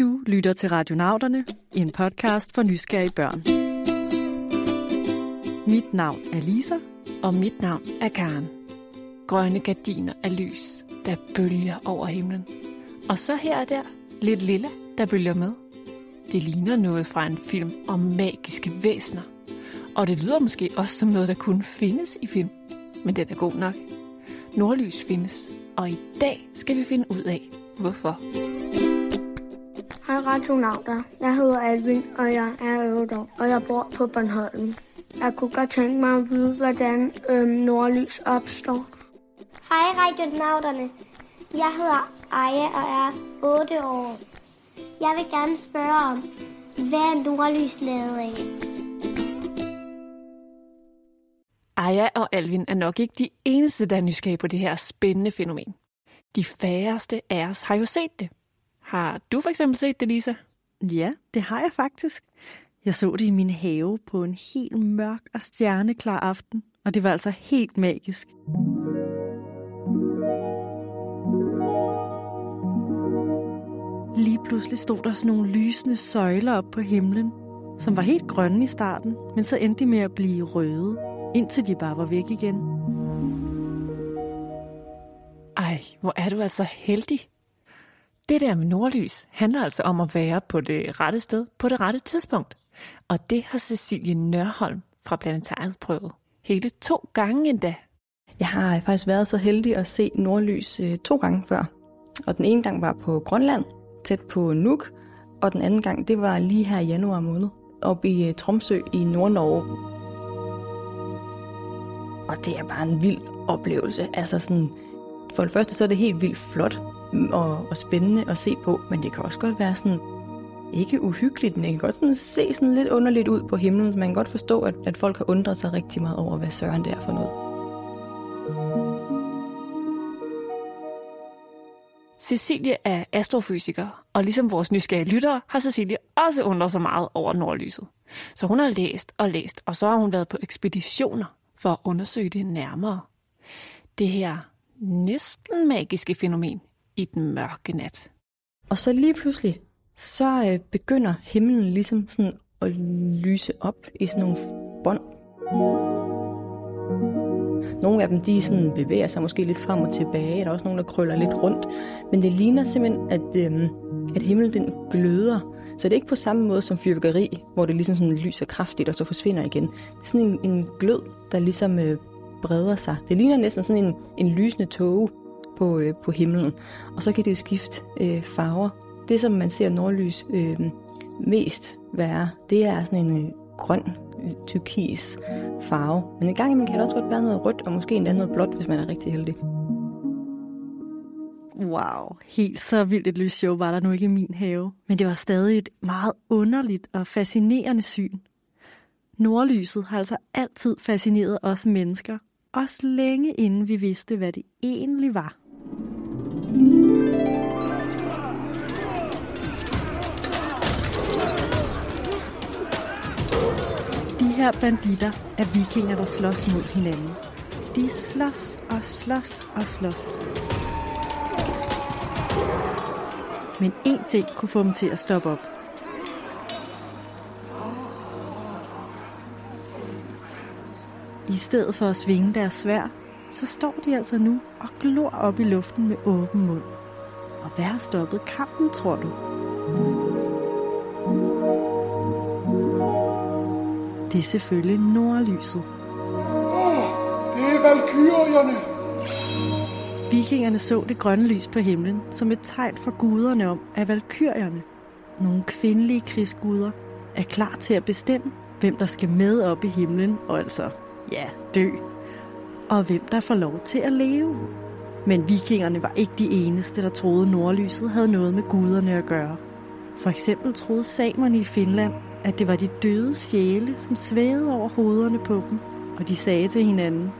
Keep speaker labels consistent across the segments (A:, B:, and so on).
A: Du lytter til Radionauterne, en podcast for nysgerrige børn. Mit navn er Lisa.
B: Og mit navn er Karen. Grønne gardiner af lys, der bølger over himlen. Og så her og der, lidt lilla, der bølger med. Det ligner noget fra en film om magiske væsner. Og det lyder måske også som noget, der kunne findes i film. Men den er god nok. Nordlys findes, og i dag skal vi finde ud af, hvorfor.
C: Hej radionauter. Jeg hedder Alvin, og jeg er 8 år, og jeg bor på Bornholm. Jeg kunne godt tænke mig at vide, hvordan øhm, nordlys opstår.
D: Hej radionauterne. Jeg hedder Aya og er 8 år. Jeg vil gerne spørge om, hvad er nordlys lavet af?
B: Aya og Alvin er nok ikke de eneste, der er nysgerrige på det her spændende fænomen. De færreste af os har jo set det. Har du for eksempel set det, Lisa?
A: Ja, det har jeg faktisk. Jeg så det i min have på en helt mørk og stjerneklar aften, og det var altså helt magisk. Lige pludselig stod der sådan nogle lysende søjler op på himlen, som var helt grønne i starten, men så endte de med at blive røde, indtil de bare var væk igen.
B: Ej, hvor er du altså heldig. Det der med nordlys handler altså om at være på det rette sted på det rette tidspunkt. Og det har Cecilie Nørholm fra Planetariet prøvet. Hele to gange endda.
E: Jeg har faktisk været så heldig at se nordlys øh, to gange før. Og den ene gang var på Grønland, tæt på Nuuk, og den anden gang, det var lige her i januar måned, oppe i øh, Tromsø i Nordnorge. Og det er bare en vild oplevelse. Altså sådan, for det første så er det helt vildt flot og, og spændende at se på, men det kan også godt være sådan ikke uhyggeligt, men det kan godt sådan se sådan lidt underligt ud på himlen. Man kan godt forstå, at, at folk har undret sig rigtig meget over, hvad søren det er for noget.
B: Cecilie er astrofysiker, og ligesom vores nysgerrige lyttere, har Cecilie også undret sig meget over nordlyset. Så hun har læst og læst, og så har hun været på ekspeditioner for at undersøge det nærmere. Det her næsten magiske fænomen i den mørke nat.
E: Og så lige pludselig, så øh, begynder himlen ligesom sådan at lyse op i sådan nogle bånd. Nogle af dem, de sådan bevæger sig måske lidt frem og tilbage. Der er også nogle, der krøller lidt rundt. Men det ligner simpelthen, at, øhm, at himlen den gløder. Så det er ikke på samme måde som fyrværkeri, hvor det ligesom sådan lyser kraftigt, og så forsvinder igen. Det er sådan en, en glød, der ligesom øh, breder sig. Det ligner næsten sådan en, en lysende tåge på, øh, på himlen. Og så kan det jo skifte øh, farver. Det, som man ser nordlys øh, mest være, det er sådan en øh, grøn, øh, turkis farve. Men en gang imellem kan det også godt være noget rødt, og måske endda noget blåt, hvis man er rigtig heldig.
A: Wow, helt så vildt et lysshow var der nu ikke i min have. Men det var stadig et meget underligt og fascinerende syn. Nordlyset har altså altid fascineret os mennesker, også længe inden vi vidste, hvad det egentlig var. De her banditter er vikinger, der slås mod hinanden. De slås og slås og slås. Men én ting kunne få dem til at stoppe op. I stedet for at svinge deres svær, så står de altså nu og glor op i luften med åben mund. Og hvad har stoppet kampen, tror du? Det er selvfølgelig nordlyset.
F: Det er valkyrierne.
A: Vikingerne så det grønne lys på himlen som et tegn for guderne om, at valkyrierne, nogle kvindelige krigsguder, er klar til at bestemme, hvem der skal med op i himlen og altså, ja, dø. Og hvem der får lov til at leve. Men vikingerne var ikke de eneste, der troede nordlyset havde noget med guderne at gøre. For eksempel troede samerne i Finland, at det var de døde sjæle, som svævede over hovederne på dem. Og de sagde til hinanden,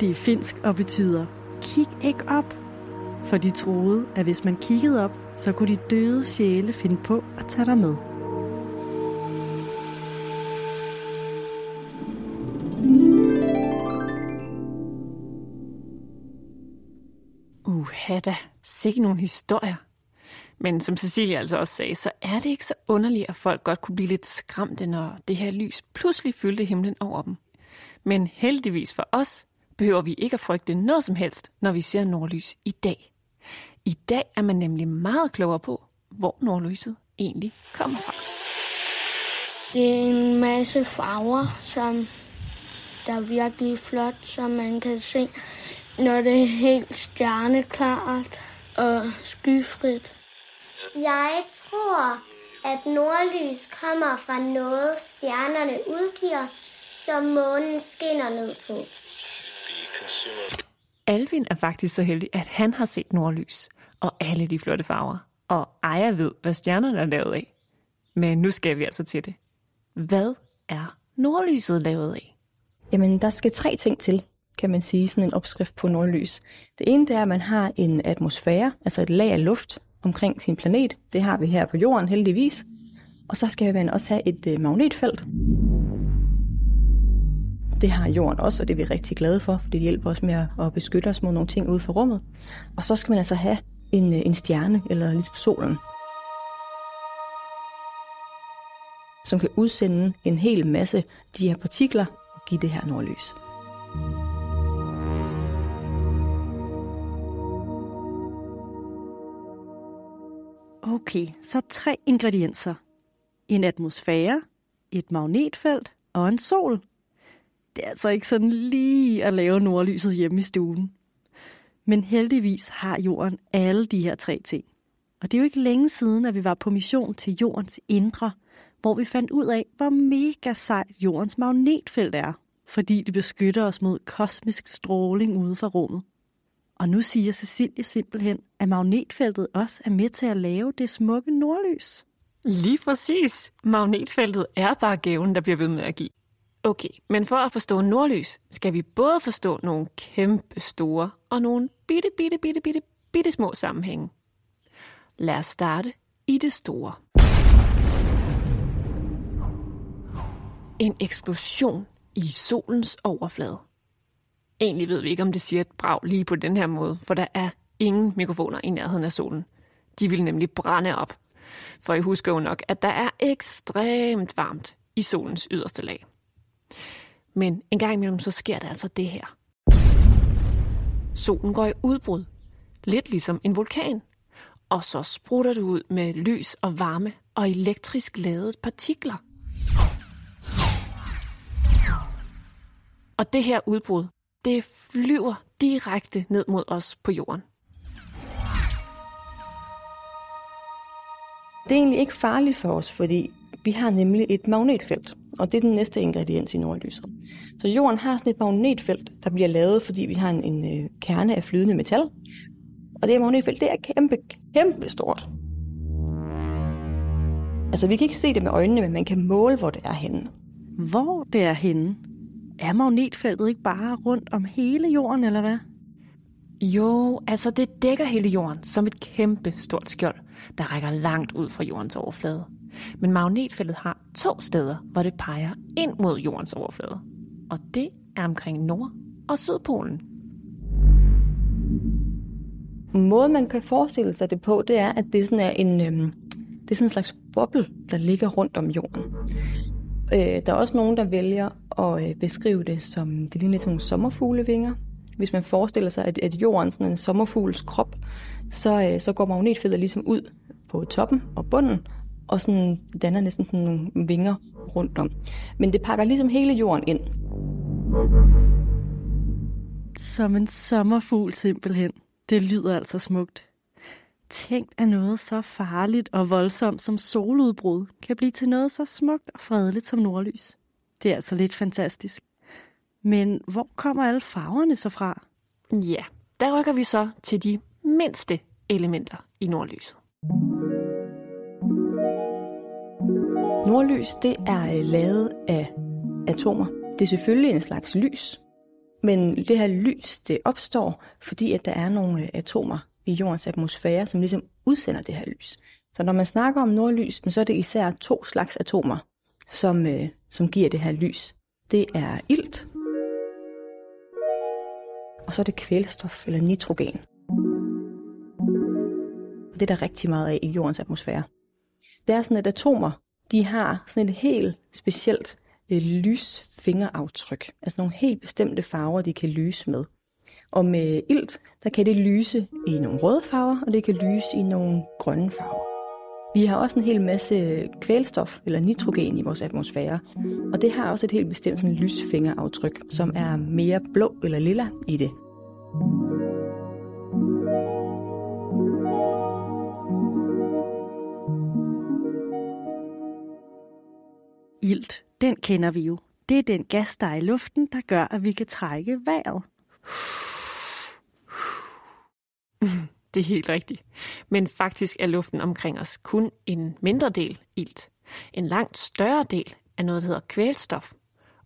A: det er finsk og betyder, kig ikke op. For de troede, at hvis man kiggede op, så kunne de døde sjæle finde på at tage dig med.
B: Da, sikke nogle historier. Men som Cecilia altså også sagde, så er det ikke så underligt, at folk godt kunne blive lidt skræmte, når det her lys pludselig fyldte himlen over dem. Men heldigvis for os, behøver vi ikke at frygte noget som helst, når vi ser nordlys i dag. I dag er man nemlig meget klogere på, hvor nordlyset egentlig kommer fra.
C: Det er en masse farver, som der er virkelig flot, som man kan se, når det er helt stjerneklart og skyfrit.
D: Jeg tror, at nordlys kommer fra noget, stjernerne udgiver, som månen skinner ned på.
B: Alvin er faktisk så heldig, at han har set nordlys og alle de flotte farver. Og Aya ved, hvad stjernerne er lavet af. Men nu skal vi altså til det. Hvad er nordlyset lavet af?
E: Jamen, der skal tre ting til, kan man sige, sådan en opskrift på nordlys. Det ene det er, at man har en atmosfære, altså et lag af luft omkring sin planet. Det har vi her på jorden heldigvis. Og så skal man også have et øh, magnetfelt. Det har jorden også, og det er vi rigtig glade for, for det hjælper os med at beskytte os mod nogle ting ude for rummet. Og så skal man altså have en, øh, en stjerne, eller ligesom solen, som kan udsende en hel masse de her partikler og give det her nordlys.
A: Okay, så tre ingredienser. En atmosfære, et magnetfelt og en sol. Det er altså ikke sådan lige at lave nordlyset hjemme i stuen. Men heldigvis har jorden alle de her tre ting. Og det er jo ikke længe siden, at vi var på mission til jordens indre, hvor vi fandt ud af, hvor mega sejt jordens magnetfelt er, fordi det beskytter os mod kosmisk stråling ude fra rummet. Og nu siger Cecilie simpelthen, at magnetfeltet også er med til at lave det smukke nordlys.
B: Lige præcis. Magnetfeltet er bare gaven, der bliver ved med at give. Okay, men for at forstå nordlys, skal vi både forstå nogle kæmpe store og nogle bitte, bitte, bitte, bitte, bitte små sammenhænge. Lad os starte i det store. En eksplosion i solens overflade. Egentlig ved vi ikke, om det siger et brag lige på den her måde, for der er ingen mikrofoner i nærheden af solen. De vil nemlig brænde op. For I husker jo nok, at der er ekstremt varmt i solens yderste lag. Men en gang imellem, så sker der altså det her. Solen går i udbrud, lidt ligesom en vulkan, og så sprutter det ud med lys og varme og elektrisk ladede partikler. Og det her udbrud, det flyver direkte ned mod os på jorden.
E: Det er egentlig ikke farligt for os, fordi vi har nemlig et magnetfelt, og det er den næste ingrediens i nordlyset. Så jorden har sådan et magnetfelt, der bliver lavet, fordi vi har en, en øh, kerne af flydende metal. Og det her magnetfelt, det er kæmpe, kæmpe stort. Altså, vi kan ikke se det med øjnene, men man kan måle, hvor det er henne.
A: Hvor det er henne? Er magnetfeltet ikke bare rundt om hele jorden, eller hvad?
B: Jo, altså det dækker hele jorden som et kæmpe stort skjold, der rækker langt ud fra jordens overflade. Men magnetfeltet har to steder, hvor det peger ind mod jordens overflade. Og det er omkring Nord- og Sydpolen.
E: Måden, man kan forestille sig det på, det er, at det sådan er en, øhm, det er sådan en slags boble, der ligger rundt om jorden. Øh, der er også nogen, der vælger at øh, beskrive det som, det ligner lidt som nogle sommerfuglevinger. Hvis man forestiller sig, at, at jorden sådan en sommerfugls krop, så, øh, så går magnetfeltet ligesom ud på toppen og bunden, og sådan danner næsten sådan nogle vinger rundt om. Men det pakker ligesom hele jorden ind.
A: Som en sommerfugl simpelthen. Det lyder altså smukt. Tænk, at noget så farligt og voldsomt som soludbrud kan blive til noget så smukt og fredeligt som nordlys. Det er altså lidt fantastisk. Men hvor kommer alle farverne så fra?
B: Ja, der rykker vi så til de mindste elementer i nordlyset.
E: Nordlys, det er øh, lavet af atomer. Det er selvfølgelig en slags lys, men det her lys, det opstår, fordi at der er nogle øh, atomer i jordens atmosfære, som ligesom udsender det her lys. Så når man snakker om nordlys, så er det især to slags atomer, som, øh, som giver det her lys. Det er ilt, og så er det kvælstof eller nitrogen. Det er der rigtig meget af i jordens atmosfære. Det er sådan, at atomer, de har sådan et helt specielt øh, lysfingeraftryk. Altså nogle helt bestemte farver, de kan lyse med. Og med ilt, der kan det lyse i nogle røde farver, og det kan lyse i nogle grønne farver. Vi har også en hel masse kvælstof eller nitrogen i vores atmosfære, og det har også et helt bestemt sådan lysfingeraftryk, som er mere blå eller lilla i det.
A: Ilt, den kender vi jo. Det er den gas, der er i luften, der gør, at vi kan trække vejret.
B: Det er helt rigtigt. Men faktisk er luften omkring os kun en mindre del ilt. En langt større del er noget, der hedder kvælstof.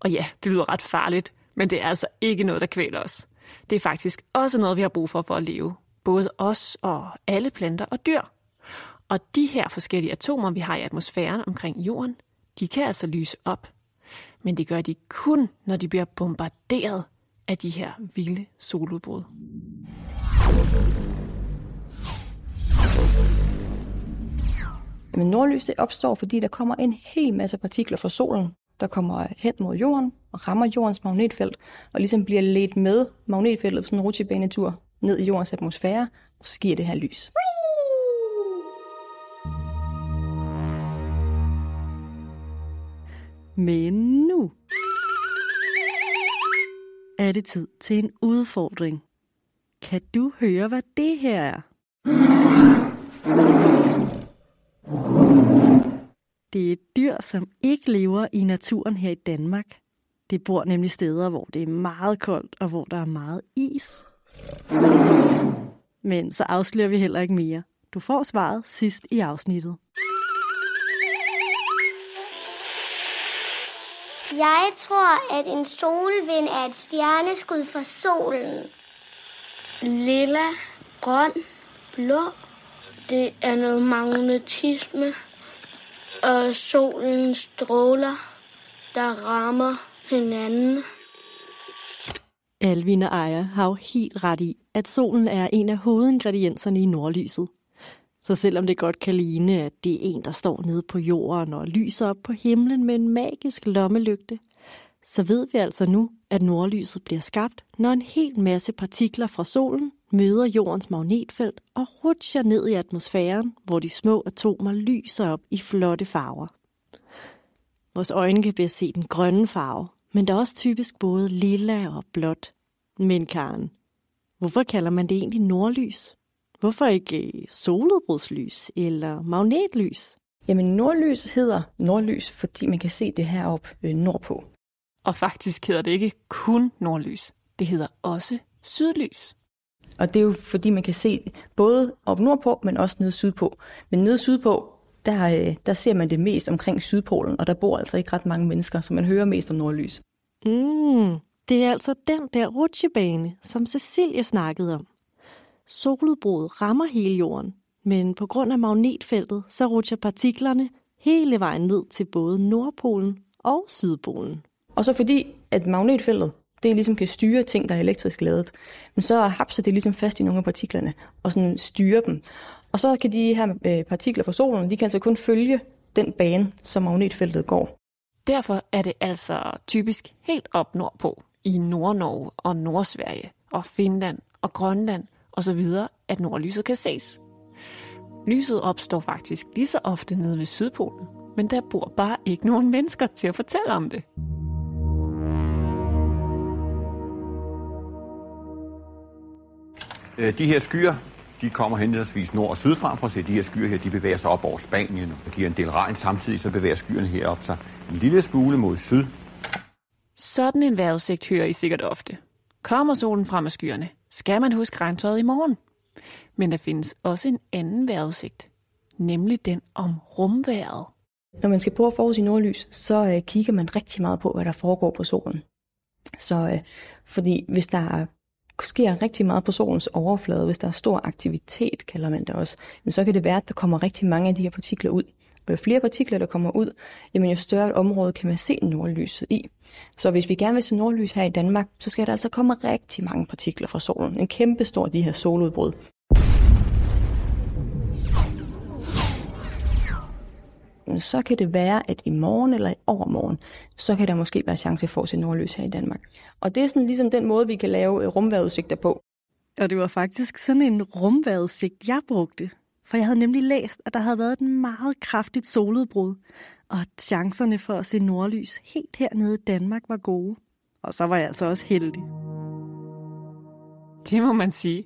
B: Og ja, det lyder ret farligt, men det er altså ikke noget, der kvæler os. Det er faktisk også noget, vi har brug for for at leve. Både os og alle planter og dyr. Og de her forskellige atomer, vi har i atmosfæren omkring jorden, de kan altså lyse op. Men det gør de kun, når de bliver bombarderet af de her vilde soludbrud.
E: Men nordlys det opstår, fordi der kommer en hel masse partikler fra solen, der kommer hen mod jorden og rammer jordens magnetfelt, og ligesom bliver ledt med magnetfeltet på sådan en rutsjebanetur ned i jordens atmosfære, og så giver det her lys.
A: Men nu er det tid til en udfordring. Kan du høre, hvad det her er? Det er et dyr, som ikke lever i naturen her i Danmark. Det bor nemlig steder, hvor det er meget koldt og hvor der er meget is. Men så afslører vi heller ikke mere. Du får svaret sidst i afsnittet.
D: Jeg tror, at en solvind er et stjerneskud fra solen.
C: Lilla, grøn, blå. Det er noget magnetisme. Og solens stråler, der rammer hinanden.
A: Alvin og Aya har jo helt ret i, at solen er en af hovedingredienserne i nordlyset. Så selvom det godt kan ligne, at det er en, der står nede på jorden og lyser op på himlen med en magisk lommelygte, så ved vi altså nu, at nordlyset bliver skabt, når en hel masse partikler fra solen møder jordens magnetfelt og rutscher ned i atmosfæren, hvor de små atomer lyser op i flotte farver. Vores øjne kan bedst se den grønne farve, men der er også typisk både lilla og blåt. Men Karen, hvorfor kalder man det egentlig nordlys? Hvorfor ikke øh, soludbrudslys eller magnetlys?
E: Jamen nordlys hedder nordlys, fordi man kan se det heroppe øh, nordpå.
B: Og faktisk hedder det ikke kun nordlys. Det hedder også sydlys.
E: Og det er jo fordi, man kan se både op nordpå, men også nede sydpå. Men nede sydpå, der, øh, der ser man det mest omkring Sydpolen, og der bor altså ikke ret mange mennesker, så man hører mest om nordlys.
A: Mm, det er altså den der rutsjebane, som Cecilie snakkede om. Soludbruddet rammer hele jorden, men på grund af magnetfeltet, så rutscher partiklerne hele vejen ned til både Nordpolen og Sydpolen.
E: Og så fordi, at magnetfeltet, det ligesom kan styre ting, der er elektrisk ladet, men så hapser det ligesom fast i nogle af partiklerne, og sådan styrer dem. Og så kan de her øh, partikler fra solen, de kan altså kun følge den bane, som magnetfeltet går.
B: Derfor er det altså typisk helt op nordpå, i Nordnorge og Nordsverige, og Finland og Grønland osv., at nordlyset kan ses. Lyset opstår faktisk lige så ofte nede ved Sydpolen, men der bor bare ikke nogen mennesker til at fortælle om det.
G: De her skyer, de kommer henholdsvis nord og sydfra. Prøv at se, de her skyer her, de bevæger sig op over Spanien og giver en del regn. Samtidig så bevæger skyerne herop sig en lille smule mod syd.
B: Sådan en vejrudsigt hører I sikkert ofte. Kommer solen frem af skyerne, skal man huske regntøjet i morgen. Men der findes også en anden vejrudsigt, nemlig den om rumværet.
E: Når man skal prøve at forudsige nordlys, så øh, kigger man rigtig meget på, hvad der foregår på solen. Så øh, fordi hvis der er, sker rigtig meget på solens overflade, hvis der er stor aktivitet, kalder man det også, men så kan det være, at der kommer rigtig mange af de her partikler ud. Og jo flere partikler, der kommer ud, jamen jo større et område kan man se nordlyset i. Så hvis vi gerne vil se nordlys her i Danmark, så skal der altså komme rigtig mange partikler fra solen. En kæmpe stor de her soludbrud. Så kan det være, at i morgen eller i overmorgen, så kan der måske være chance for at se nordlys her i Danmark. Og det er sådan ligesom den måde, vi kan lave øh, rumvejrudsigter på.
A: Og det var faktisk sådan en rumvejrudsigt, jeg brugte. For jeg havde nemlig læst, at der havde været et meget kraftigt soludbrud, og at chancerne for at se nordlys helt hernede i Danmark var gode. Og så var jeg altså også heldig.
B: Det må man sige.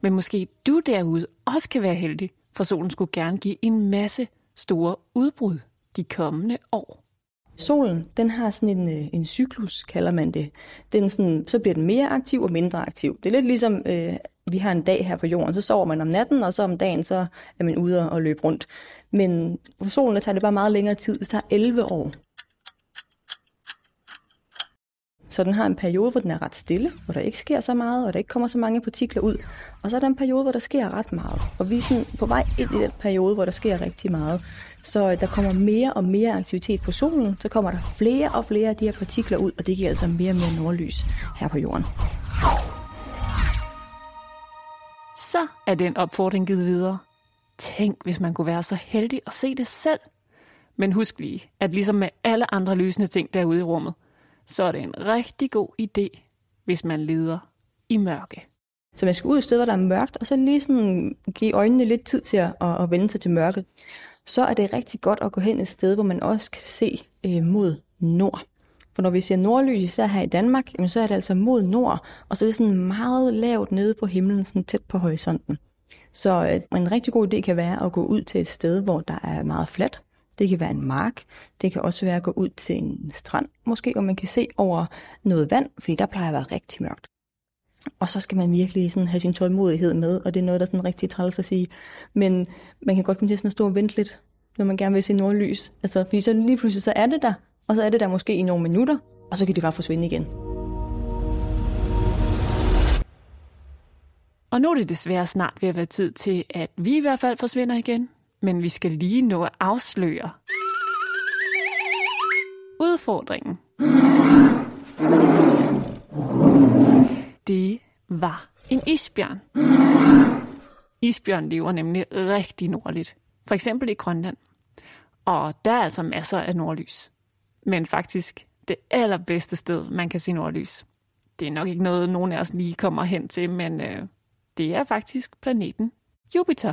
B: Men måske du derude også kan være heldig, for solen skulle gerne give en masse store udbrud de kommende år.
E: Solen, den har sådan en, øh, en cyklus, kalder man det. Den sådan, så bliver den mere aktiv og mindre aktiv. Det er lidt ligesom, øh, vi har en dag her på jorden, så sover man om natten, og så om dagen, så er man ude og løbe rundt. Men for solen, der tager det bare meget længere tid. Det tager 11 år. Så den har en periode, hvor den er ret stille, hvor der ikke sker så meget, og der ikke kommer så mange partikler ud. Og så er der en periode, hvor der sker ret meget. Og vi er sådan på vej ind i den periode, hvor der sker rigtig meget. Så øh, der kommer mere og mere aktivitet på solen, så kommer der flere og flere af de her partikler ud, og det giver altså mere og mere nordlys her på jorden.
B: Så er den opfordring givet videre. Tænk, hvis man kunne være så heldig at se det selv. Men husk lige, at ligesom med alle andre lysende ting derude i rummet, så er det en rigtig god idé, hvis man leder i mørke.
E: Så man skal ud et sted, hvor der er mørkt, og så lige sådan give øjnene lidt tid til at, at vende sig til mørket. Så er det rigtig godt at gå hen et sted, hvor man også kan se øh, mod nord. For når vi ser nordlys, især her i Danmark, jamen, så er det altså mod nord, og så er det sådan meget lavt nede på himlen, sådan tæt på horisonten. Så øh, en rigtig god idé kan være at gå ud til et sted, hvor der er meget fladt, det kan være en mark. Det kan også være at gå ud til en strand, måske, hvor man kan se over noget vand, fordi der plejer at være rigtig mørkt. Og så skal man virkelig sådan have sin tålmodighed med, og det er noget, der er sådan rigtig træls at sige. Men man kan godt komme til sådan at stå og vente lidt, når man gerne vil se nordlys. Altså, fordi så lige pludselig så er det der, og så er det der måske i nogle minutter, og så kan det bare forsvinde igen.
B: Og nu er det desværre snart ved at være tid til, at vi i hvert fald forsvinder igen men vi skal lige nå at afsløre udfordringen. Det var en isbjørn. Isbjørn lever nemlig rigtig nordligt. For eksempel i Grønland. Og der er altså masser af nordlys. Men faktisk det allerbedste sted, man kan se nordlys. Det er nok ikke noget, nogen af os lige kommer hen til, men øh, det er faktisk planeten Jupiter.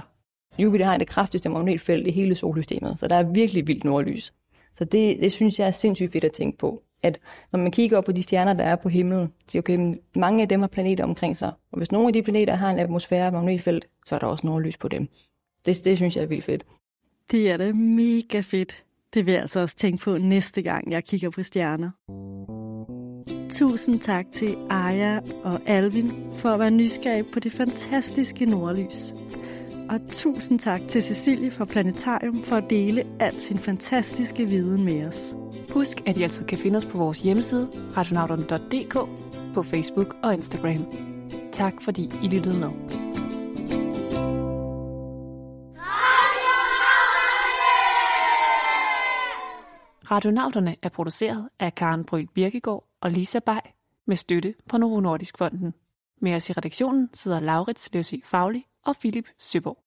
E: Jupiter har det kraftigste magnetfelt i hele solsystemet, så der er virkelig vildt nordlys. Så det, det synes jeg er sindssygt fedt at tænke på. At når man kigger op på de stjerner, der er på himlen, så okay, mange af dem har planeter omkring sig. Og hvis nogle af de planeter har en atmosfære og magnetfelt, så er der også nordlys på dem. Det, det synes jeg er vildt fedt.
A: Det er da mega fedt. Det vil jeg altså også tænke på næste gang, jeg kigger på stjerner. Tusind tak til Aya og Alvin for at være nysgerrige på det fantastiske nordlys og tusind tak til Cecilie fra Planetarium for at dele al sin fantastiske viden med os.
B: Husk, at I altid kan finde os på vores hjemmeside, radionauterne.dk, på Facebook og Instagram. Tak fordi I lyttede med. Radionauterne er produceret af Karen Bryl Birkegaard og Lisa Bay med støtte fra Novo Nordisk Fonden. Med os i redaktionen sidder Laurits Løsø Faglig og Philip Søborg.